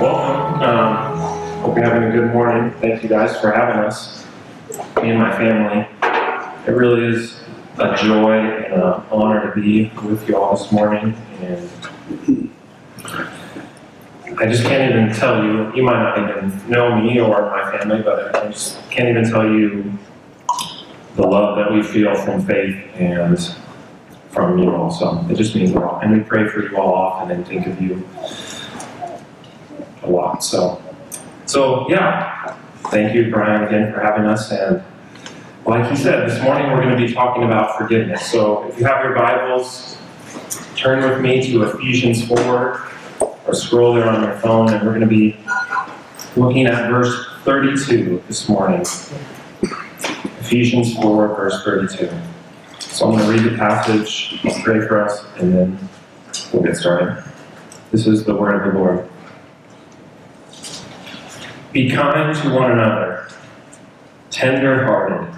Welcome. Um, hope you're having a good morning. Thank you guys for having us, me and my family. It really is a joy and an honor to be with you all this morning. And I just can't even tell you, you might not even know me or my family, but I just can't even tell you the love that we feel from faith and from you all. So it just means a lot. And we pray for you all often and think of you So, so yeah, thank you, Brian, again for having us. And like he said, this morning we're going to be talking about forgiveness. So if you have your Bibles, turn with me to Ephesians 4 or scroll there on your phone, and we're going to be looking at verse 32 this morning. Ephesians 4, verse 32. So I'm going to read the passage, pray for us, and then we'll get started. This is the word of the Lord. Be kind to one another, tender hearted,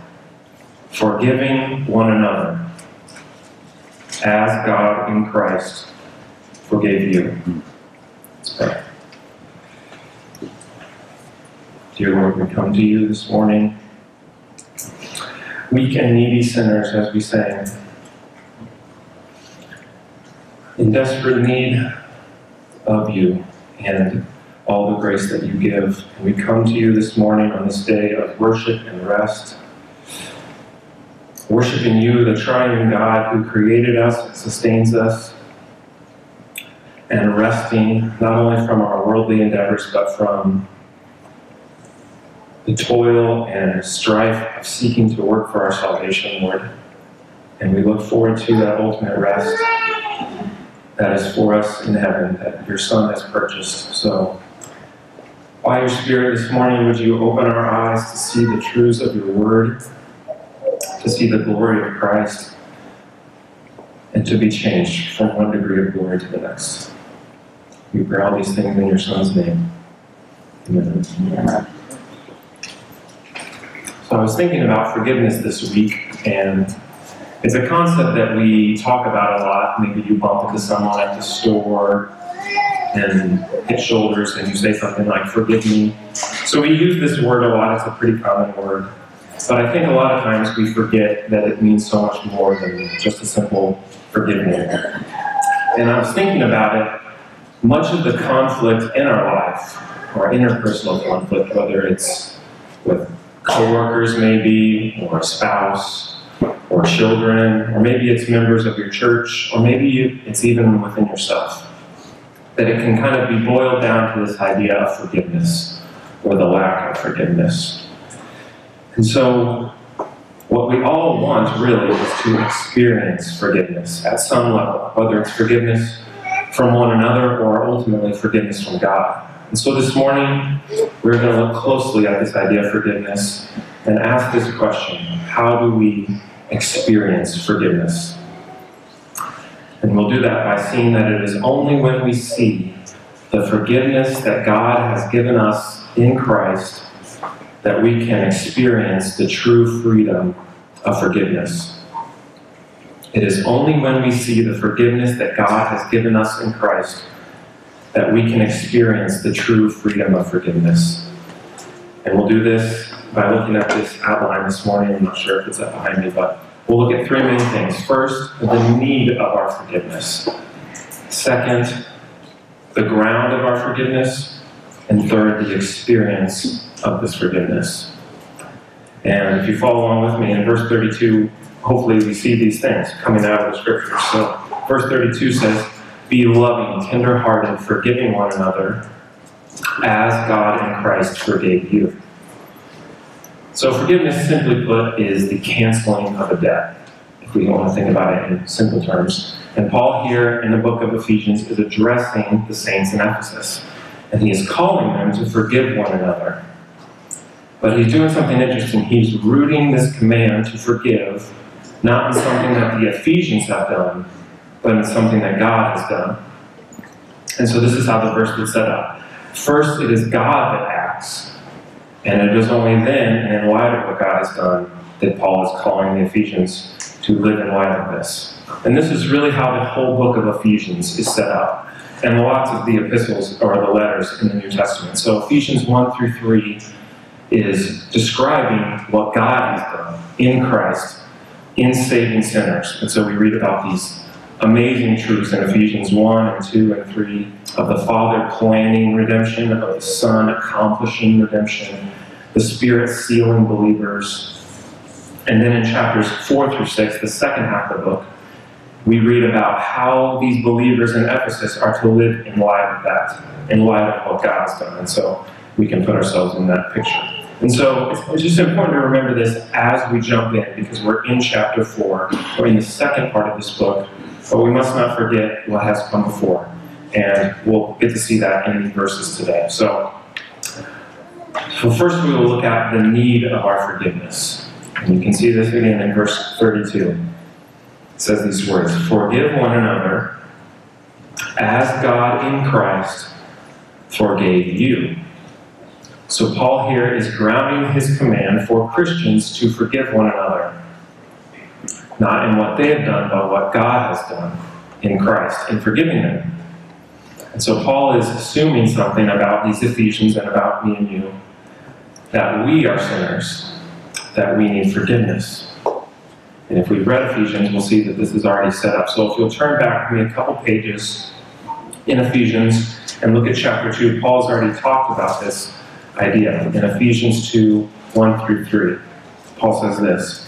forgiving one another, as God in Christ forgave you. Dear Lord, we come to you this morning, weak and needy sinners, as we sang, in desperate need of you and all the grace that you give. And we come to you this morning on this day of worship and rest, worshiping you, the triune God who created us and sustains us, and resting not only from our worldly endeavors, but from the toil and strife of seeking to work for our salvation, Lord. And we look forward to that ultimate rest that is for us in heaven, that your Son has purchased. So, by your Spirit this morning, would you open our eyes to see the truths of your word, to see the glory of Christ, and to be changed from one degree of glory to the next. We pray all these things in your Son's name. Amen. So I was thinking about forgiveness this week, and it's a concept that we talk about a lot. Maybe you bump into someone at the store and hit shoulders and you say something like, forgive me. So we use this word a lot, it's a pretty common word. But I think a lot of times we forget that it means so much more than just a simple forgive me. And I was thinking about it, much of the conflict in our life, or interpersonal conflict, whether it's with coworkers maybe, or a spouse, or children, or maybe it's members of your church, or maybe it's even within yourself that it can kind of be boiled down to this idea of forgiveness or the lack of forgiveness. And so, what we all want really is to experience forgiveness at some level, whether it's forgiveness from one another or ultimately forgiveness from God. And so this morning, we're going to look closely at this idea of forgiveness and ask this question How do we experience forgiveness? And we'll do that by seeing that it is only when we see the forgiveness that God has given us in Christ that we can experience the true freedom of forgiveness. It is only when we see the forgiveness that God has given us in Christ that we can experience the true freedom of forgiveness. And we'll do this by looking at this outline this morning. I'm not sure if it's up behind me, but We'll look at three main things. First, the need of our forgiveness. Second, the ground of our forgiveness. And third, the experience of this forgiveness. And if you follow along with me in verse 32, hopefully we see these things coming out of the scripture. So, verse 32 says, Be loving, tenderhearted, forgiving one another, as God in Christ forgave you. So forgiveness, simply put, is the canceling of a debt, if we want to think about it in simple terms. And Paul here in the book of Ephesians is addressing the saints in Ephesus. And he is calling them to forgive one another. But he's doing something interesting. He's rooting this command to forgive, not in something that the Ephesians have done, but in something that God has done. And so this is how the verse is set up. First, it is God that acts. And it is only then, and in light of what God has done, that Paul is calling the Ephesians to live in light of this. And this is really how the whole book of Ephesians is set up. and lots of the epistles or the letters in the New Testament. So Ephesians 1 through 3 is describing what God has done in Christ in saving sinners. And so we read about these amazing truths in Ephesians 1 and 2 and 3 of the Father planning redemption, of the Son accomplishing redemption, the Spirit sealing believers. And then in chapters 4 through 6, the second half of the book, we read about how these believers in Ephesus are to live in light of that, in light of what God has done. And so we can put ourselves in that picture. And so it's just important to remember this as we jump in because we're in chapter 4, we're in the second part of this book, but we must not forget what has come before. And we'll get to see that in verses today. So, so first we will look at the need of our forgiveness. And you can see this again in verse 32. It says these words Forgive one another as God in Christ forgave you. So Paul here is grounding his command for Christians to forgive one another, not in what they have done, but what God has done in Christ in forgiving them. And so Paul is assuming something about these Ephesians and about me and you that we are sinners, that we need forgiveness. And if we've read Ephesians, we'll see that this is already set up. So if you'll turn back with me a couple pages in Ephesians and look at chapter 2, Paul's already talked about this idea. In Ephesians 2 1 through 3, Paul says this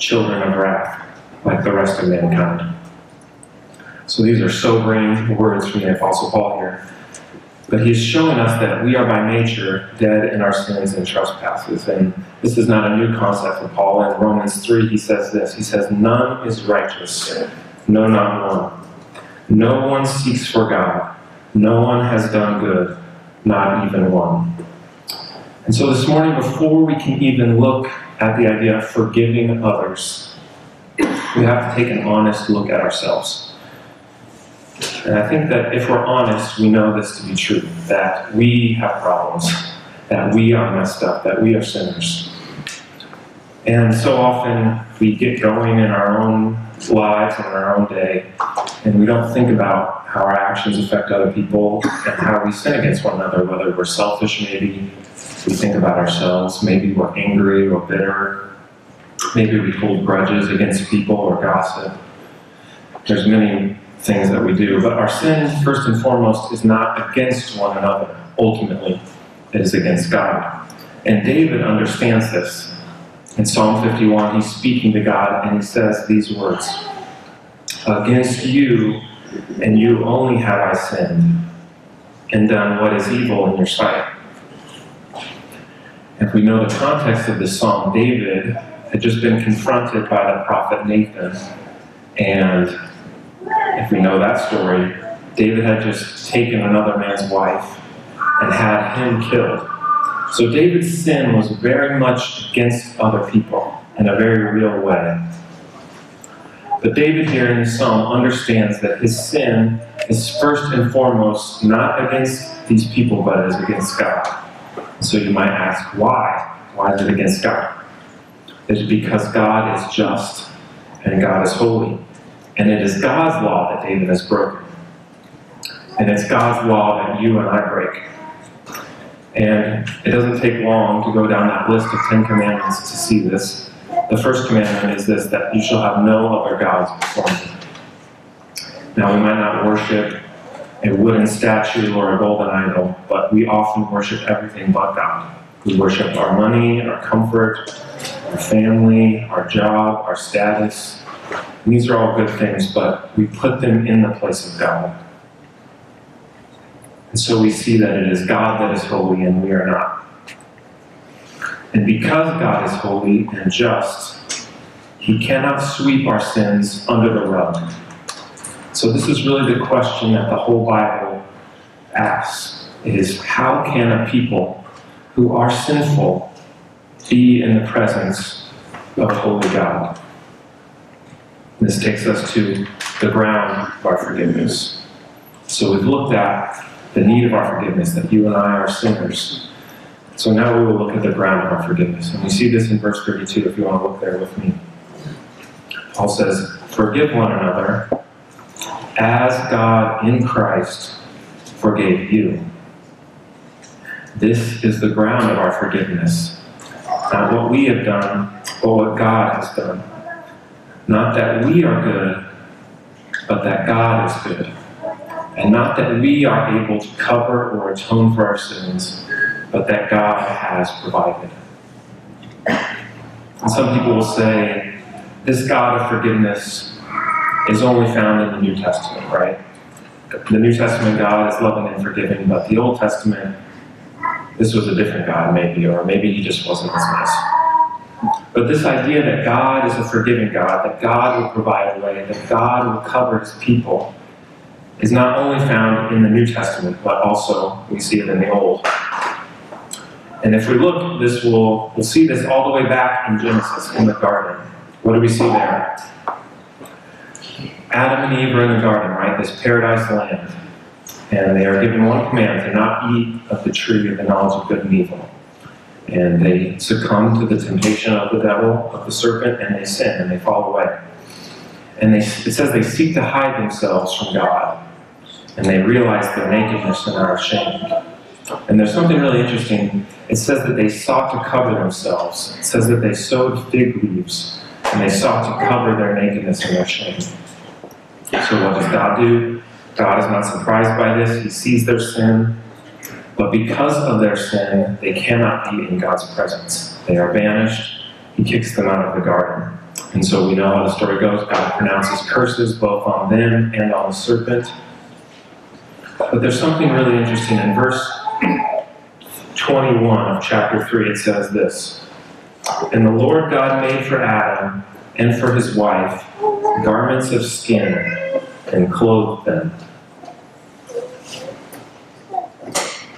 children of wrath, like the rest of mankind. So these are sobering words from the Apostle Paul here. But he's showing us that we are by nature dead in our sins and trespasses. And this is not a new concept for Paul. In Romans 3, he says this He says, None is righteous, no, not one. No one seeks for God, no one has done good not even one. And so this morning, before we can even look at the idea of forgiving others, we have to take an honest look at ourselves. And I think that if we're honest, we know this to be true that we have problems, that we are messed up, that we are sinners. And so often we get going in our own lives and our own day, and we don't think about how our actions affect other people, and how we sin against one another, whether we're selfish, maybe we think about ourselves, maybe we're angry or bitter, maybe we hold grudges against people or gossip. There's many things that we do, but our sin, first and foremost, is not against one another. Ultimately, it is against God. And David understands this. In Psalm 51, he's speaking to God and he says these words Against you, and you only have I sinned and done what is evil in your sight. If we know the context of this psalm, David had just been confronted by the prophet Nathan. And if we know that story, David had just taken another man's wife and had him killed. So David's sin was very much against other people in a very real way. But David here in the psalm understands that his sin is first and foremost not against these people, but is against God. So you might ask, why? Why is it against God? It's because God is just and God is holy. And it is God's law that David has broken. And it's God's law that you and I break. And it doesn't take long to go down that list of Ten Commandments to see this. The first commandment is this that you shall have no other gods before me. Now, we might not worship a wooden statue or a golden idol, but we often worship everything but God. We worship our money, our comfort, our family, our job, our status. These are all good things, but we put them in the place of God. And so we see that it is God that is holy and we are not. And because God is holy and just, he cannot sweep our sins under the rug. So this is really the question that the whole Bible asks is how can a people who are sinful be in the presence of holy God? This takes us to the ground of our forgiveness. So we've looked at the need of our forgiveness, that you and I are sinners. So now we will look at the ground of our forgiveness. And we see this in verse 32, if you want to look there with me. Paul says, Forgive one another as God in Christ forgave you. This is the ground of our forgiveness. Not what we have done, but what God has done. Not that we are good, but that God is good. And not that we are able to cover or atone for our sins, but that God has provided. And some people will say, this God of forgiveness is only found in the New Testament, right? The New Testament God is loving and forgiving, but the Old Testament, this was a different God, maybe, or maybe he just wasn't as nice. But this idea that God is a forgiving God, that God will provide a way, that God will cover his people, is not only found in the New Testament, but also we see it in the Old. And if we look, this will we'll see this all the way back in Genesis in the garden. What do we see there? Adam and Eve are in the garden, right? This paradise land. And they are given one command to not eat of the tree of the knowledge of good and evil. And they succumb to the temptation of the devil, of the serpent, and they sin and they fall away. And they, it says they seek to hide themselves from God. And they realize their nakedness and are ashamed. And there's something really interesting. It says that they sought to cover themselves. It says that they sewed fig leaves and they sought to cover their nakedness and their shame. So what does God do? God is not surprised by this. He sees their sin. But because of their sin, they cannot be in God's presence. They are banished. He kicks them out of the garden. And so we know how the story goes. God pronounces curses both on them and on the serpent. But there's something really interesting. In verse 21 of chapter 3, it says this And the Lord God made for Adam and for his wife garments of skin and clothed them.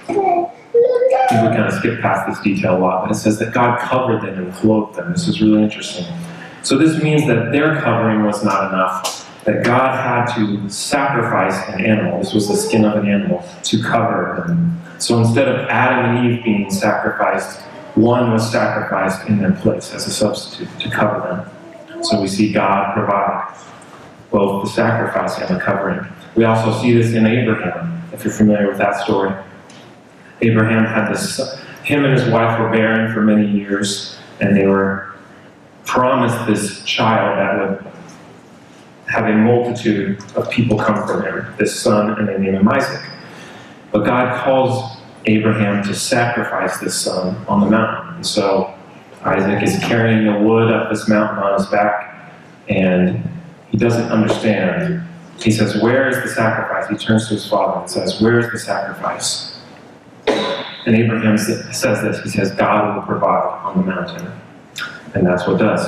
We kind of skip past this detail a lot, but it says that God covered them and clothed them. This is really interesting. So this means that their covering was not enough, that God had to sacrifice an animal. This was the skin of an animal to cover them. So instead of Adam and Eve being sacrificed, one was sacrificed in their place as a substitute to cover them. So we see God provide both the sacrifice and the covering. We also see this in Abraham, if you're familiar with that story. Abraham had this, him and his wife were barren for many years, and they were promised this child that would have a multitude of people come from him, this son, and they name him Isaac. But God calls Abraham to sacrifice this son on the mountain. And so Isaac is carrying the wood up this mountain on his back, and he doesn't understand. He says, Where is the sacrifice? He turns to his father and says, Where is the sacrifice? And Abraham says this. He says, God will provide on the mountain. And that's what does.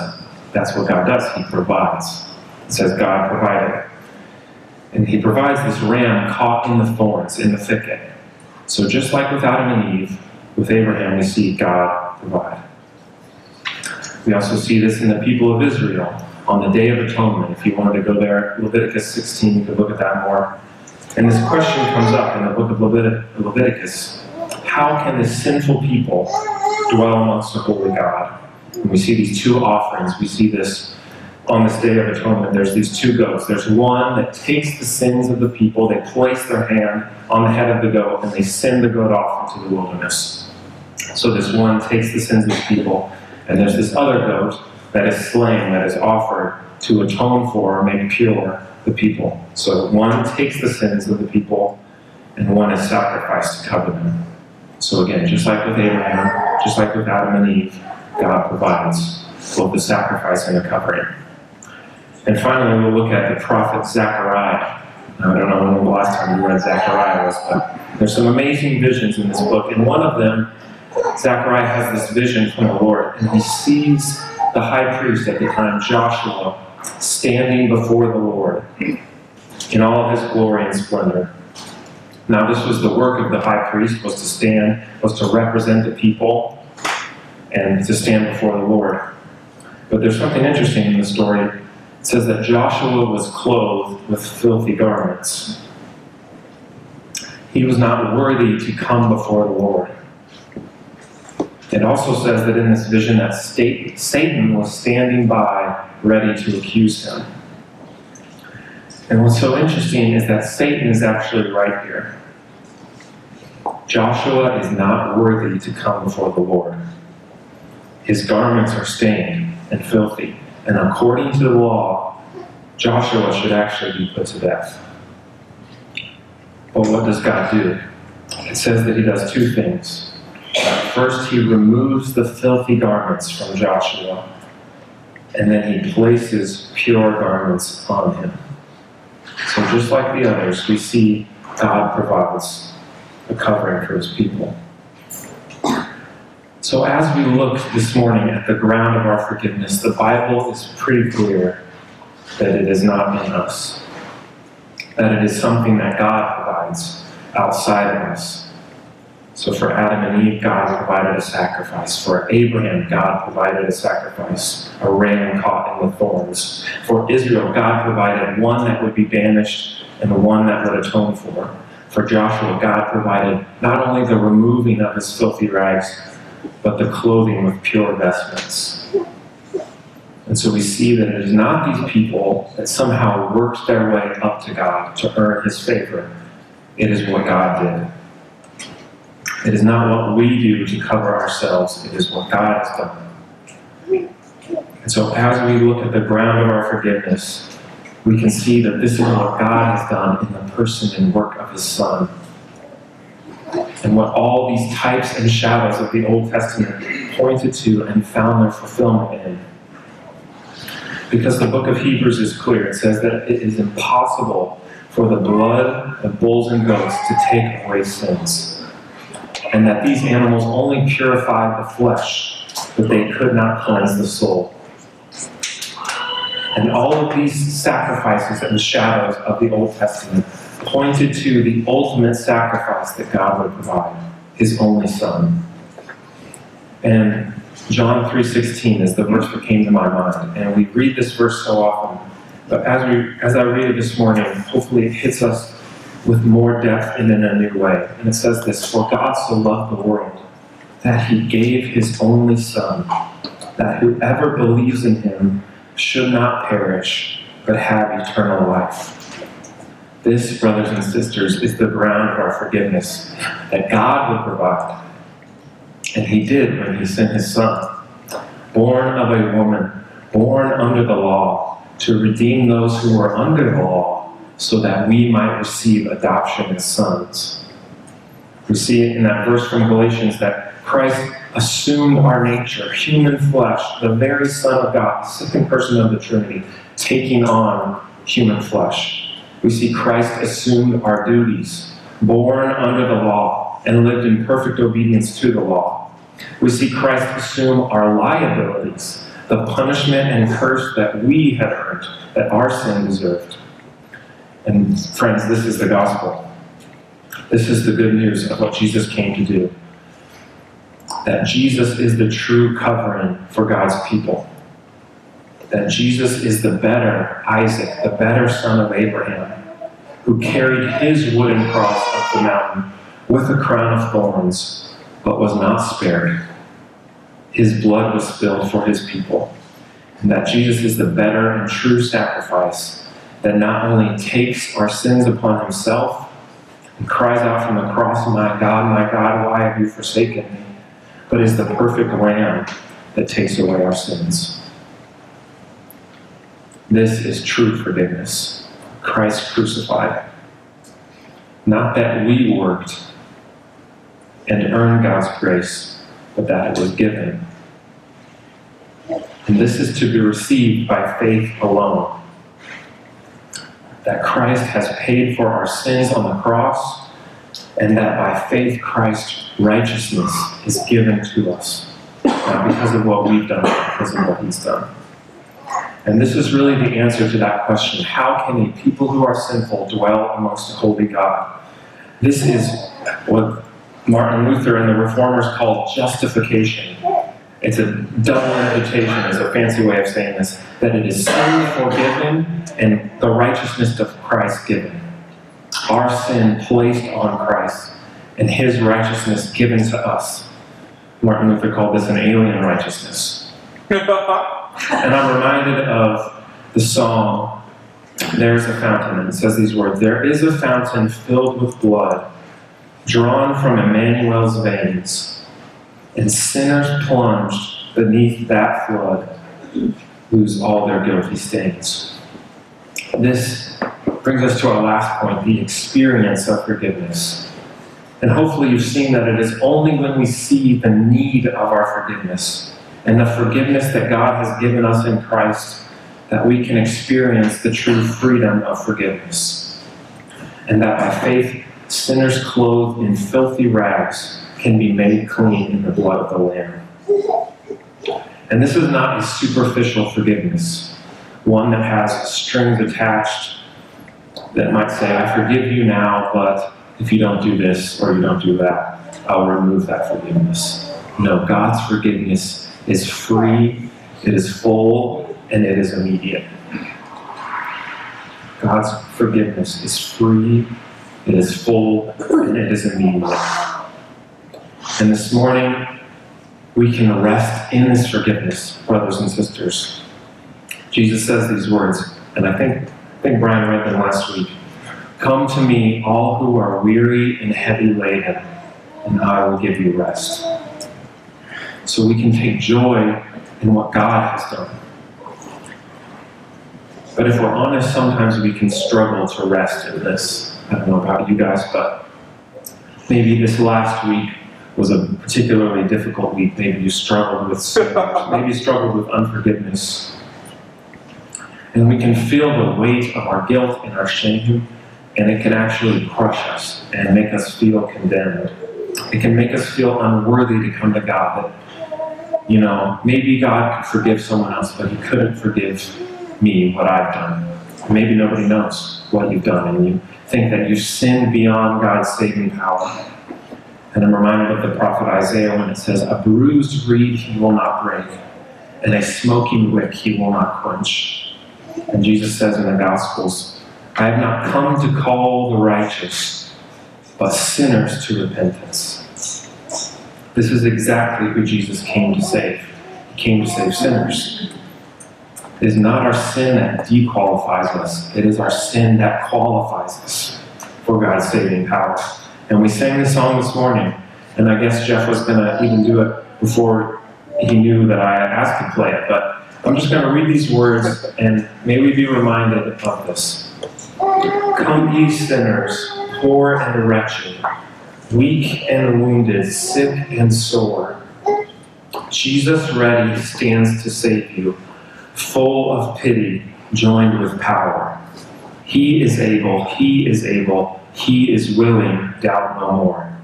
That's what God does. He provides. It says God provided. And he provides this ram caught in the thorns, in the thicket. So just like with Adam and Eve, with Abraham, we see God provide. We also see this in the people of Israel on the Day of Atonement. If you wanted to go there, Leviticus 16, you could look at that more. And this question comes up in the book of Leviticus How can this sinful people dwell amongst the holy God? And we see these two offerings. We see this on this Day of Atonement. There's these two goats. There's one that takes the sins of the people, they place their hand on the head of the goat, and they send the goat off into the wilderness. So this one takes the sins of the people, and there's this other goat that is slain, that is offered to atone for or make pure the people. So one takes the sins of the people, and one is sacrificed to cover them. So again, just like with Abraham, just like with Adam and Eve, God provides both the sacrifice and the covering. And finally, we'll look at the prophet Zechariah. I don't know when the last time you read Zechariah was, but there's some amazing visions in this book. And one of them, Zechariah has this vision from the Lord, and he sees the high priest at the time, Joshua, standing before the Lord. In all his glory and splendor. Now this was the work of the high priest, was to stand, was to represent the people and to stand before the Lord. But there's something interesting in the story. It says that Joshua was clothed with filthy garments. He was not worthy to come before the Lord. It also says that in this vision that Satan was standing by ready to accuse him. And what's so interesting is that Satan is actually right here. Joshua is not worthy to come before the Lord. His garments are stained and filthy, and according to the law, Joshua should actually be put to death. But what does God do? It says that he does two things. First, he removes the filthy garments from Joshua, and then he places pure garments on him. So, just like the others, we see God provides a covering for his people. So, as we look this morning at the ground of our forgiveness, the Bible is pretty clear that it is not in us that it is something that God provides outside of us. So for Adam and Eve, God provided a sacrifice. For Abraham, God provided a sacrifice, a ram caught in the thorns. For Israel, God provided one that would be banished and the one that would atone for. For Joshua, God provided not only the removing of his filthy rags, but the clothing with pure vestments. And so we see that it is not these people that somehow worked their way up to God to earn his favor. It is what God did. It is not what we do to cover ourselves, it is what God has done. And so as we look at the ground of our forgiveness, we can see that this is what God has done in the person and work of his Son. And what all these types and shadows of the Old Testament pointed to and found their fulfillment in. Because the book of Hebrews is clear. It says that it is impossible for the blood of bulls and goats to take away sins. And that these animals only purified the flesh, but they could not cleanse the soul. And all of these sacrifices and shadows of the Old Testament pointed to the ultimate sacrifice that God would provide, his only Son. And John 3.16 is the verse that came to my mind. And we read this verse so often. But as, we, as I read it this morning, hopefully it hits us with more depth and in a new way. And it says this, For God so loved the world that he gave his only Son, that whoever believes in him should not perish, but have eternal life. This, brothers and sisters, is the ground of our forgiveness that God will provide and he did when he sent his son, born of a woman, born under the law, to redeem those who were under the law, so that we might receive adoption as sons. We see it in that verse from Galatians that Christ assumed our nature, human flesh, the very Son of God, the second person of the Trinity, taking on human flesh. We see Christ assumed our duties, born under the law, and lived in perfect obedience to the law. We see Christ assume our liabilities, the punishment and curse that we had earned, that our sin deserved. And friends, this is the gospel. This is the good news of what Jesus came to do. That Jesus is the true covering for God's people. That Jesus is the better Isaac, the better son of Abraham, who carried his wooden cross up the mountain with a crown of thorns but was not spared. His blood was spilled for his people. And that Jesus is the better and true sacrifice that not only takes our sins upon himself and cries out from the cross, My God, my God, why have you forsaken me? but is the perfect lamb that takes away our sins. This is true forgiveness. Christ crucified. Not that we worked and earned God's grace, but that it was given. And this is to be received by faith alone. That Christ has paid for our sins on the cross, and that by faith Christ's righteousness is given to us. Not because of what we've done, but because of what He's done. And this is really the answer to that question. How can a people who are sinful dwell amongst a holy God? This is what Martin Luther and the Reformers called justification. It's a double invitation, is a fancy way of saying this, that it is sin forgiven and the righteousness of Christ given. Our sin placed on Christ and his righteousness given to us. Martin Luther called this an alien righteousness. and I'm reminded of the song, There's a Fountain, and it says these words There is a fountain filled with blood, drawn from Emmanuel's veins, and sinners plunged beneath that flood lose all their guilty stains. This brings us to our last point the experience of forgiveness. And hopefully, you've seen that it is only when we see the need of our forgiveness and the forgiveness that God has given us in Christ that we can experience the true freedom of forgiveness. And that by faith, sinners clothed in filthy rags can be made clean in the blood of the Lamb. And this is not a superficial forgiveness, one that has strings attached that might say, I forgive you now, but if you don't do this or you don't do that, I'll remove that forgiveness. No, God's forgiveness is free, it is full, and it is immediate. God's forgiveness is free, it is full, and it is immediate. And this morning, we can rest in this forgiveness, brothers and sisters. Jesus says these words, and I think, I think Brian read them last week. Come to me, all who are weary and heavy laden, and I will give you rest. So we can take joy in what God has done. But if we're honest, sometimes we can struggle to rest in this. I don't know about you guys, but maybe this last week was a particularly difficult week. Maybe you struggled with sin. maybe you struggled with unforgiveness. And we can feel the weight of our guilt and our shame and it can actually crush us and make us feel condemned. It can make us feel unworthy to come to God. That, you know, maybe God could forgive someone else, but He couldn't forgive me what I've done. Maybe nobody knows what you've done, and you think that you've sinned beyond God's saving power. And I'm reminded of the prophet Isaiah when it says, A bruised reed he will not break, and a smoking wick he will not quench. And Jesus says in the Gospels, I have not come to call the righteous, but sinners to repentance. This is exactly who Jesus came to save. He came to save sinners. It is not our sin that dequalifies us, it is our sin that qualifies us for God's saving power. And we sang this song this morning, and I guess Jeff was going to even do it before he knew that I asked to play it. But I'm just going to read these words, and may we be reminded of this. Come, ye sinners, poor and wretched, weak and wounded, sick and sore. Jesus ready stands to save you, full of pity, joined with power. He is able, he is able, he is willing, doubt no more.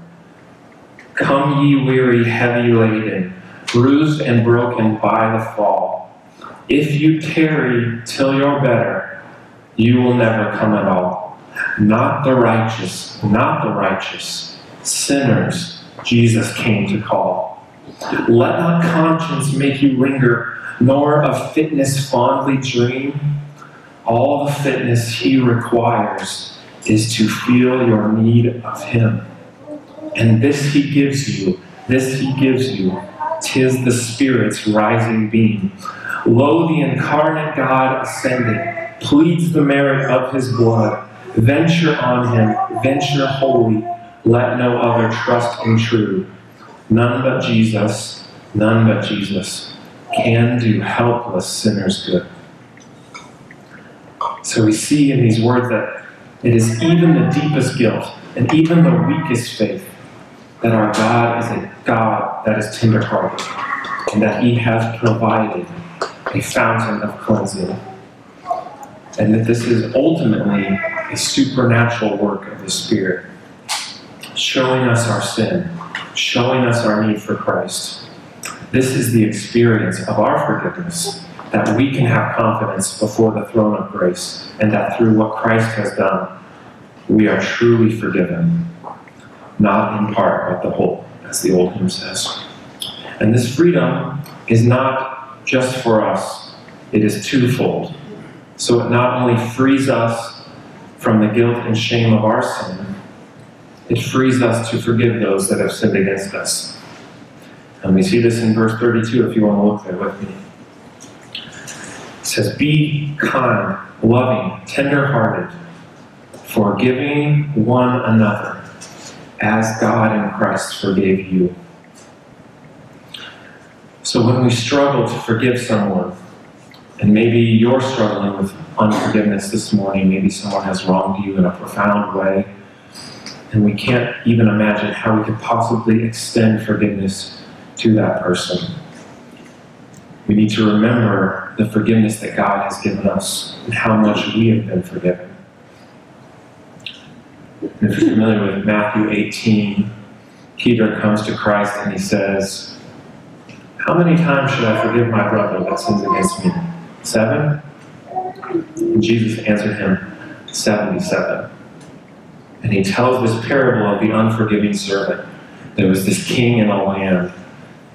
Come, ye weary, heavy laden, bruised and broken by the fall. If you tarry till you're better, you will never come at all not the righteous, not the righteous, sinners Jesus came to call. Let not conscience make you linger, nor of fitness fondly dream. All the fitness he requires is to feel your need of him. And this he gives you, this he gives you, tis the Spirit's rising beam. Lo, the incarnate God ascending, pleads the merit of his blood Venture on him, venture wholly, let no other trust and true. None but Jesus, none but Jesus can do helpless sinners good. So we see in these words that it is even the deepest guilt and even the weakest faith that our God is a God that is tenderhearted and that He has provided a fountain of cleansing. And that this is ultimately a supernatural work of the Spirit, showing us our sin, showing us our need for Christ. This is the experience of our forgiveness. that we can have confidence before the throne of grace, and that through what Christ has done, we are truly forgiven, not in part, but the whole, as the old hymn says. And this freedom is not just for us, it is twofold. So it not only frees us from the guilt and shame of our sin, it frees us to forgive those that have sinned against us. And we see this in verse 32 if you want to look there with me. It says, Be kind, loving, tender hearted, forgiving one another, as God in Christ forgave you. So when we struggle to forgive someone, and maybe you're struggling with unforgiveness this morning, maybe someone has wronged you in a profound way, and we can't even imagine how we could possibly extend forgiveness to that person. We need to remember the forgiveness that God has given us and how much we have been forgiven. And if you're familiar with Matthew 18, Peter comes to Christ and he says, How many times should I forgive my brother that sins against me? Seven? And Jesus answered him, 77. And he tells this parable of the unforgiving servant. There was this king in a land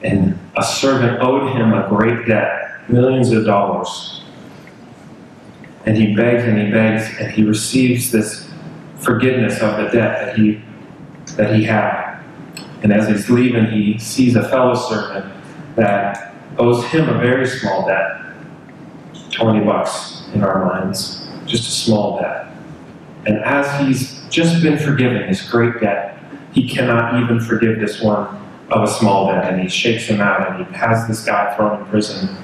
and a servant owed him a great debt, millions of dollars. And he begs and he begs, and he receives this forgiveness of the debt that he that he had. And as he's leaving, he sees a fellow servant that owes him a very small debt, 20 bucks in our minds, just a small debt. And as he's just been forgiven this great debt, he cannot even forgive this one of a small debt, and he shakes him out, and he has this guy thrown in prison.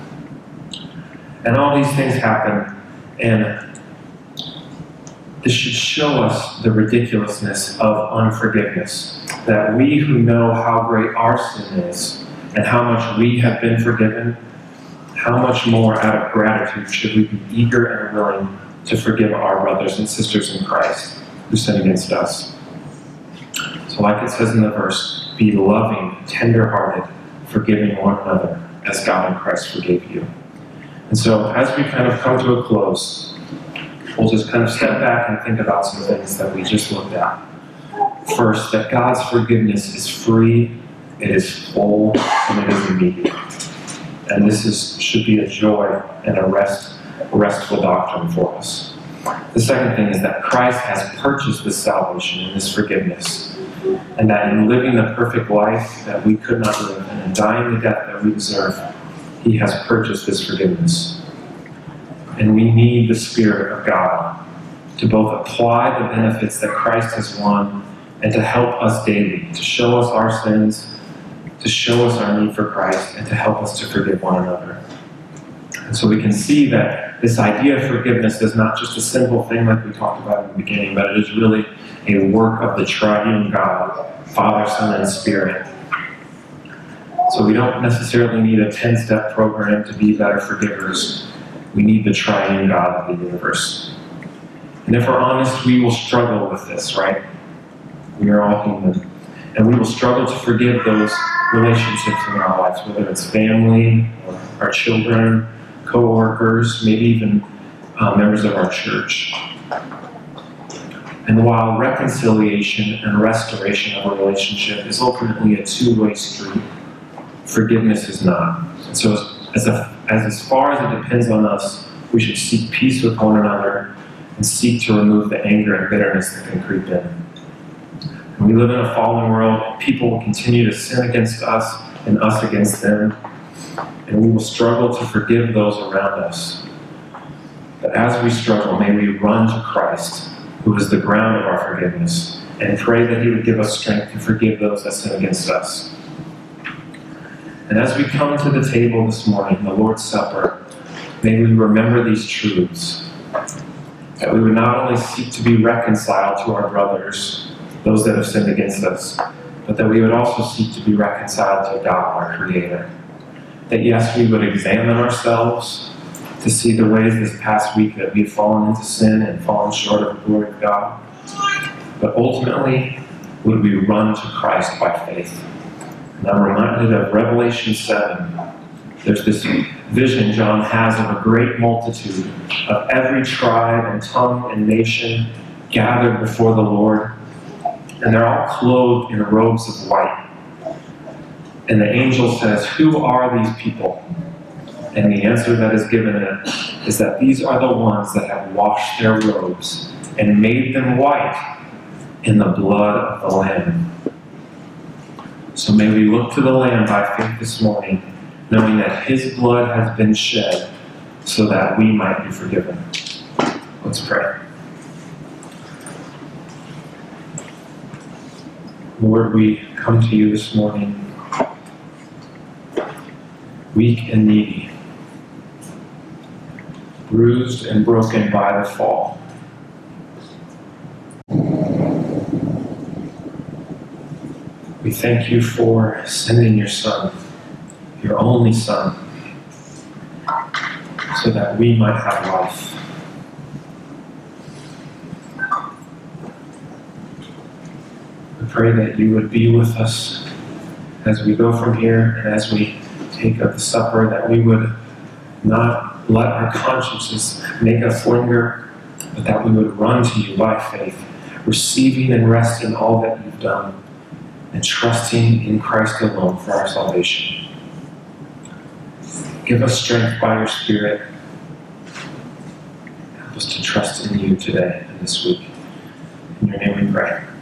And all these things happen, and this should show us the ridiculousness of unforgiveness. That we who know how great our sin is and how much we have been forgiven, how much more out of gratitude should we be eager and willing to forgive our brothers and sisters in Christ who sin against us. So, like it says in the verse, be loving, tender-hearted, forgiving one another as God in Christ forgave you. And so, as we kind of come to a close, we'll just kind of step back and think about some things that we just looked at. First, that God's forgiveness is free, it is full, and it is immediate. And this is, should be a joy and a rest, a restful doctrine for us. The second thing is that Christ has purchased this salvation and this forgiveness and that in living the perfect life that we could not live, and in dying the death that we deserve, He has purchased this forgiveness. And we need the Spirit of God to both apply the benefits that Christ has won and to help us daily, to show us our sins, to show us our need for Christ, and to help us to forgive one another. And so we can see that this idea of forgiveness is not just a simple thing like we talked about in the beginning, but it is really a work of the triune God, Father, Son, and Spirit. So we don't necessarily need a 10 step program to be better forgivers. We need the triune God of the universe. And if we're honest, we will struggle with this, right? We are all human. And we will struggle to forgive those relationships in our lives, whether it's family, or our children, co workers, maybe even uh, members of our church. And while reconciliation and restoration of a relationship is ultimately a two way street, forgiveness is not. So, as, a, as, as far as it depends on us, we should seek peace with one another and seek to remove the anger and bitterness that can creep in. We live in a fallen world, people will continue to sin against us and us against them, and we will struggle to forgive those around us. But as we struggle, may we run to Christ who is the ground of our forgiveness, and pray that He would give us strength to forgive those that sin against us. And as we come to the table this morning, the Lord's Supper, may we remember these truths. That we would not only seek to be reconciled to our brothers, those that have sinned against us, but that we would also seek to be reconciled to God, our Creator. That yes, we would examine ourselves to see the ways this past week that we've fallen into sin and fallen short of the glory of God. But ultimately, would we run to Christ by faith? And I'm reminded of Revelation 7, there's this vision John has of a great multitude of every tribe and tongue and nation gathered before the Lord, and they're all clothed in robes of white. And the angel says, Who are these people? And the answer that is given it is that these are the ones that have washed their robes and made them white in the blood of the Lamb. So may we look to the Lamb by faith this morning, knowing that His blood has been shed so that we might be forgiven. Let's pray. Lord, we come to you this morning, weak and needy, bruised and broken by the fall. We thank you for sending your Son, your only Son, so that we might have life. We pray that you would be with us as we go from here and as we take of the supper, that we would not let our consciences make us linger, but that we would run to you by faith, receiving and resting all that you've done and trusting in Christ alone for our salvation. Give us strength by your Spirit. Help us to trust in you today and this week. In your name we pray.